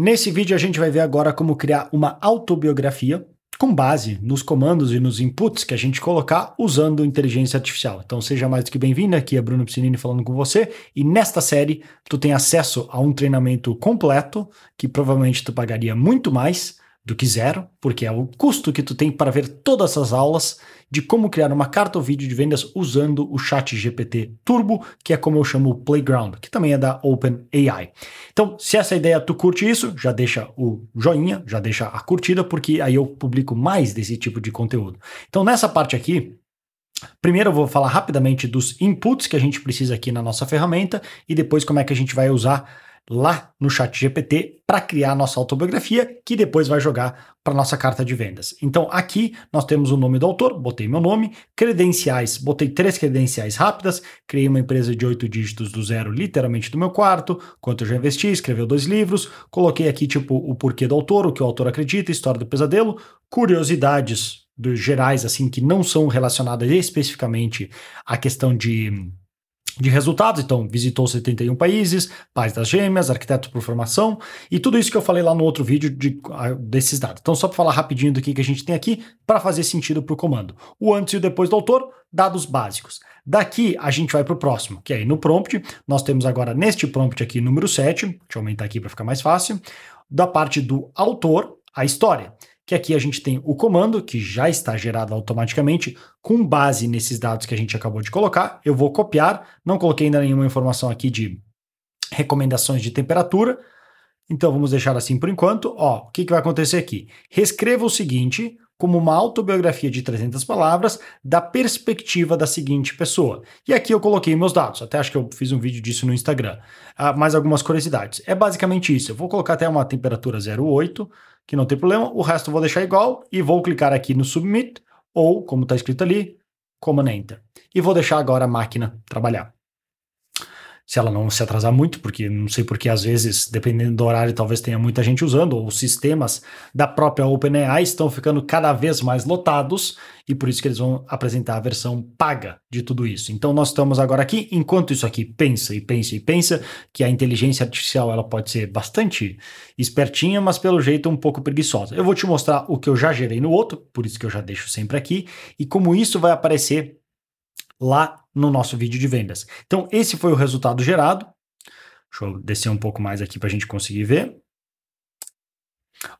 Nesse vídeo a gente vai ver agora como criar uma autobiografia com base nos comandos e nos inputs que a gente colocar usando inteligência artificial. Então seja mais do que bem-vindo, aqui é Bruno Piscinini falando com você, e nesta série tu tem acesso a um treinamento completo, que provavelmente tu pagaria muito mais, do que zero, porque é o custo que tu tem para ver todas as aulas de como criar uma carta ou vídeo de vendas usando o Chat GPT Turbo, que é como eu chamo o Playground, que também é da OpenAI. Então, se essa ideia tu curte isso, já deixa o joinha, já deixa a curtida, porque aí eu publico mais desse tipo de conteúdo. Então, nessa parte aqui, Primeiro eu vou falar rapidamente dos inputs que a gente precisa aqui na nossa ferramenta e depois como é que a gente vai usar lá no chat GPT para criar nossa autobiografia, que depois vai jogar para nossa carta de vendas. Então aqui nós temos o nome do autor, botei meu nome, credenciais, botei três credenciais rápidas, criei uma empresa de oito dígitos do zero, literalmente do meu quarto, quanto eu já investi, escreveu dois livros, coloquei aqui tipo o porquê do autor, o que o autor acredita, história do pesadelo, curiosidades dos gerais assim que não são relacionadas especificamente à questão de de resultados, então visitou 71 países, pais das gêmeas, arquiteto por formação e tudo isso que eu falei lá no outro vídeo de, desses dados. Então, só para falar rapidinho do que, que a gente tem aqui para fazer sentido para o comando. O antes e o depois do autor, dados básicos. Daqui a gente vai para o próximo, que é aí no prompt. Nós temos agora neste prompt aqui, número 7, deixa eu aumentar aqui para ficar mais fácil, da parte do autor, a história que aqui a gente tem o comando, que já está gerado automaticamente, com base nesses dados que a gente acabou de colocar. Eu vou copiar, não coloquei ainda nenhuma informação aqui de recomendações de temperatura, então vamos deixar assim por enquanto. Ó, o que, que vai acontecer aqui? Reescreva o seguinte como uma autobiografia de 300 palavras da perspectiva da seguinte pessoa. E aqui eu coloquei meus dados, até acho que eu fiz um vídeo disso no Instagram. Ah, mais algumas curiosidades. É basicamente isso. Eu vou colocar até uma temperatura 08, que não tem problema. O resto eu vou deixar igual e vou clicar aqui no Submit ou, como está escrito ali, Command Enter. E vou deixar agora a máquina trabalhar se ela não se atrasar muito, porque não sei porque às vezes, dependendo do horário, talvez tenha muita gente usando, ou os sistemas da própria OpenAI estão ficando cada vez mais lotados, e por isso que eles vão apresentar a versão paga de tudo isso. Então nós estamos agora aqui, enquanto isso aqui pensa e pensa e pensa, que a inteligência artificial ela pode ser bastante espertinha, mas pelo jeito um pouco preguiçosa. Eu vou te mostrar o que eu já gerei no outro, por isso que eu já deixo sempre aqui, e como isso vai aparecer lá no nosso vídeo de vendas. Então, esse foi o resultado gerado. Deixa eu descer um pouco mais aqui para a gente conseguir ver.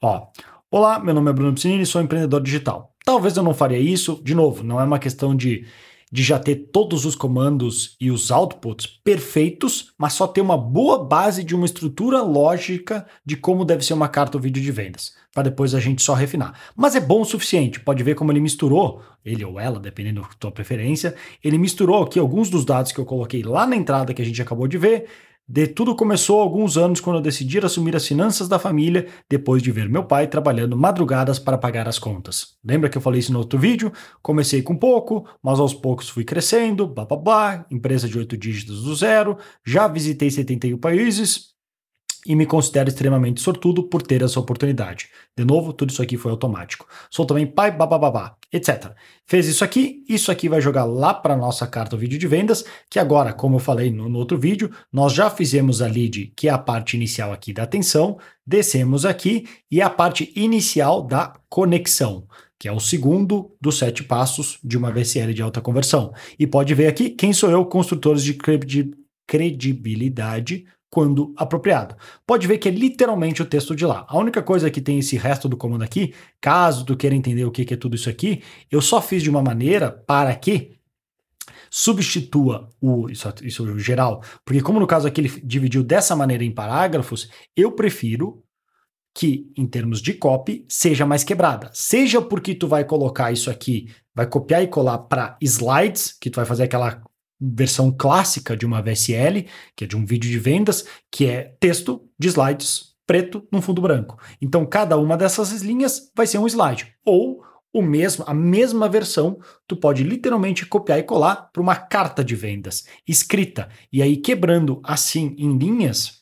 Ó, olá, meu nome é Bruno Piscinini, sou empreendedor digital. Talvez eu não faria isso, de novo, não é uma questão de de já ter todos os comandos e os outputs perfeitos, mas só ter uma boa base de uma estrutura lógica de como deve ser uma carta ou vídeo de vendas, para depois a gente só refinar. Mas é bom o suficiente, pode ver como ele misturou, ele ou ela, dependendo da tua preferência, ele misturou aqui alguns dos dados que eu coloquei lá na entrada que a gente acabou de ver, de tudo começou alguns anos quando eu decidi assumir as finanças da família depois de ver meu pai trabalhando madrugadas para pagar as contas. Lembra que eu falei isso no outro vídeo? Comecei com pouco, mas aos poucos fui crescendo, blá blá blá, empresa de oito dígitos do zero, já visitei 71 países, e me considero extremamente sortudo por ter essa oportunidade. De novo, tudo isso aqui foi automático. Sou também pai, bababá, etc. Fez isso aqui, isso aqui vai jogar lá para nossa carta ou vídeo de vendas, que agora, como eu falei no, no, outro vídeo, nós já fizemos a lead, que é a parte inicial aqui da atenção, descemos aqui e é a parte inicial da conexão que é o segundo dos sete passos de uma VCL de alta conversão. E pode ver aqui quem sou eu, construtores de credibilidade quando apropriado. Pode ver que é literalmente o texto de lá. A única coisa que tem esse resto do comando aqui, caso tu queira entender o que é tudo isso aqui, eu só fiz de uma maneira para que substitua o isso, isso é geral, porque como no caso aqui ele dividiu dessa maneira em parágrafos, eu prefiro que em termos de copy seja mais quebrada. Seja porque tu vai colocar isso aqui, vai copiar e colar para slides, que tu vai fazer aquela versão clássica de uma VSL, que é de um vídeo de vendas, que é texto de slides preto num fundo branco. Então, cada uma dessas linhas vai ser um slide. Ou o mesmo, a mesma versão, tu pode literalmente copiar e colar para uma carta de vendas escrita. E aí, quebrando assim em linhas,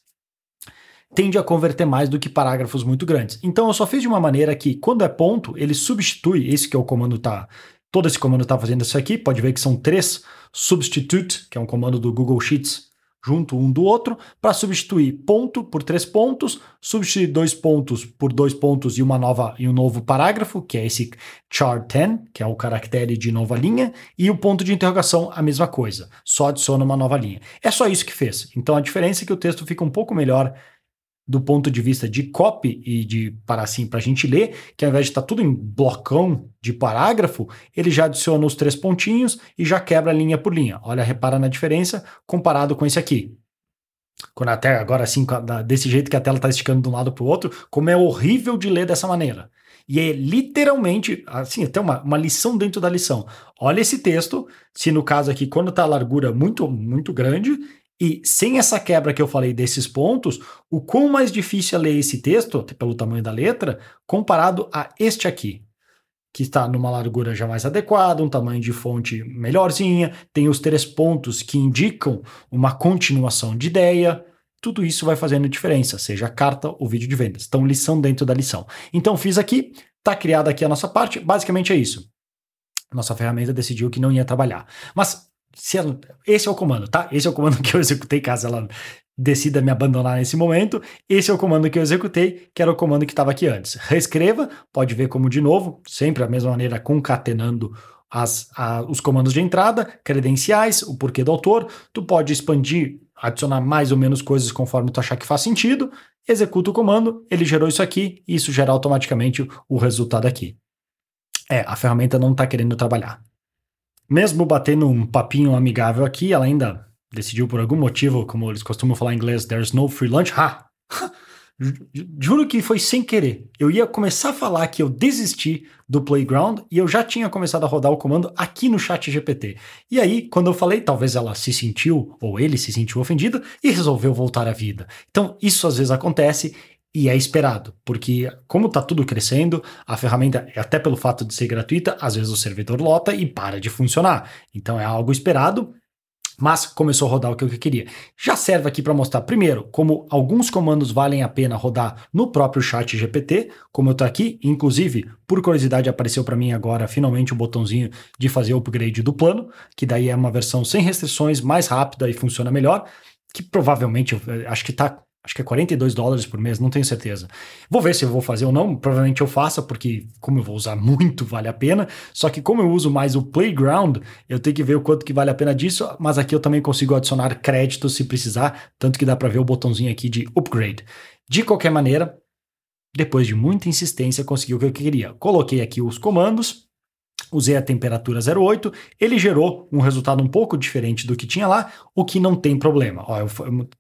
tende a converter mais do que parágrafos muito grandes. Então, eu só fiz de uma maneira que, quando é ponto, ele substitui, esse que é o comando tá. Todo esse comando está fazendo isso aqui, pode ver que são três substitute, que é um comando do Google Sheets, junto um do outro para substituir ponto por três pontos, substituir dois pontos por dois pontos e uma nova e um novo parágrafo, que é esse char 10, que é o caractere de nova linha, e o ponto de interrogação a mesma coisa, só adiciona uma nova linha. É só isso que fez. Então a diferença é que o texto fica um pouco melhor do ponto de vista de copy e de para assim para a gente ler, que ao invés de estar tá tudo em blocão de parágrafo, ele já adiciona os três pontinhos e já quebra linha por linha. Olha, repara na diferença comparado com esse aqui. Quando até agora assim, desse jeito que a tela está esticando de um lado para o outro, como é horrível de ler dessa maneira. E é literalmente, assim, até uma, uma lição dentro da lição. Olha esse texto, se no caso aqui, quando está a largura muito, muito grande, e sem essa quebra que eu falei desses pontos, o quão mais difícil é ler esse texto, pelo tamanho da letra, comparado a este aqui, que está numa largura já mais adequada, um tamanho de fonte melhorzinha, tem os três pontos que indicam uma continuação de ideia. Tudo isso vai fazendo diferença, seja a carta ou vídeo de vendas. Então, lição dentro da lição. Então, fiz aqui, está criada aqui a nossa parte, basicamente é isso. Nossa ferramenta decidiu que não ia trabalhar. Mas se ela, esse é o comando, tá? Esse é o comando que eu executei caso ela decida me abandonar nesse momento. Esse é o comando que eu executei, que era o comando que estava aqui antes. Reescreva, pode ver como de novo, sempre a mesma maneira, concatenando as, a, os comandos de entrada, credenciais, o porquê do autor. Tu pode expandir, adicionar mais ou menos coisas conforme tu achar que faz sentido. Executa o comando, ele gerou isso aqui, e isso gera automaticamente o resultado aqui. É, a ferramenta não está querendo trabalhar. Mesmo batendo um papinho amigável aqui, ela ainda decidiu por algum motivo, como eles costumam falar em inglês, there's no free lunch. Ha! Juro que foi sem querer. Eu ia começar a falar que eu desisti do Playground e eu já tinha começado a rodar o comando aqui no chat GPT. E aí, quando eu falei, talvez ela se sentiu, ou ele se sentiu ofendido e resolveu voltar à vida. Então, isso às vezes acontece e é esperado, porque como está tudo crescendo, a ferramenta, até pelo fato de ser gratuita, às vezes o servidor lota e para de funcionar. Então é algo esperado, mas começou a rodar o que eu queria. Já serve aqui para mostrar, primeiro, como alguns comandos valem a pena rodar no próprio chat GPT, como eu estou aqui, inclusive, por curiosidade, apareceu para mim agora finalmente o botãozinho de fazer o upgrade do plano, que daí é uma versão sem restrições, mais rápida e funciona melhor, que provavelmente, acho que está acho que é 42 dólares por mês, não tenho certeza. Vou ver se eu vou fazer ou não, provavelmente eu faça, porque como eu vou usar muito, vale a pena. Só que como eu uso mais o Playground, eu tenho que ver o quanto que vale a pena disso, mas aqui eu também consigo adicionar créditos se precisar, tanto que dá para ver o botãozinho aqui de upgrade. De qualquer maneira, depois de muita insistência, consegui o que eu queria. Coloquei aqui os comandos, usei a temperatura 08, ele gerou um resultado um pouco diferente do que tinha lá, o que não tem problema. Ó, eu,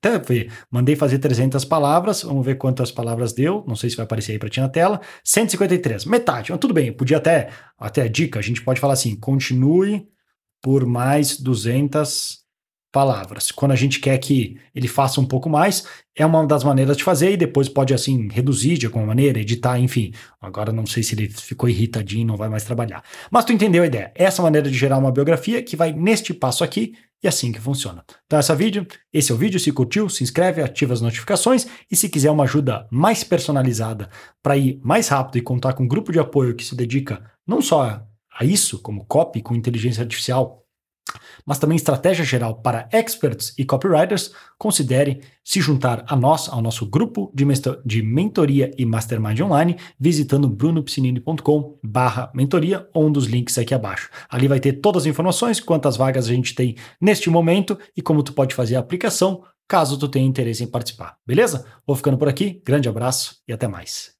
até vi, mandei fazer 300 palavras, vamos ver quantas palavras deu, não sei se vai aparecer aí para ti na tela, 153, metade, mas tudo bem, podia até, até dica, a gente pode falar assim, continue por mais 200 palavras. Quando a gente quer que ele faça um pouco mais, é uma das maneiras de fazer e depois pode assim reduzir de alguma maneira, editar, enfim. Agora não sei se ele ficou irritadinho, e não vai mais trabalhar. Mas tu entendeu a ideia? Essa maneira de gerar uma biografia que vai neste passo aqui e assim que funciona. Então esse é vídeo, esse é o vídeo, se curtiu, se inscreve, ativa as notificações e se quiser uma ajuda mais personalizada para ir mais rápido e contar com um grupo de apoio que se dedica não só a isso, como copy com inteligência artificial, mas também estratégia geral para experts e copywriters, considere se juntar a nós, ao nosso grupo de, mentoria e mastermind online, visitando brunopsinini.com barra mentoria ou um dos links aqui abaixo. Ali vai ter todas as informações, quantas vagas a gente tem neste momento e como tu pode fazer a aplicação, caso tu tenha interesse em participar. Beleza? Vou ficando por aqui, grande abraço e até mais.